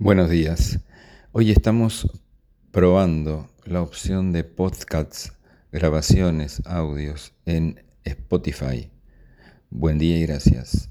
Buenos días. Hoy estamos probando la opción de podcasts, grabaciones, audios en Spotify. Buen día y gracias.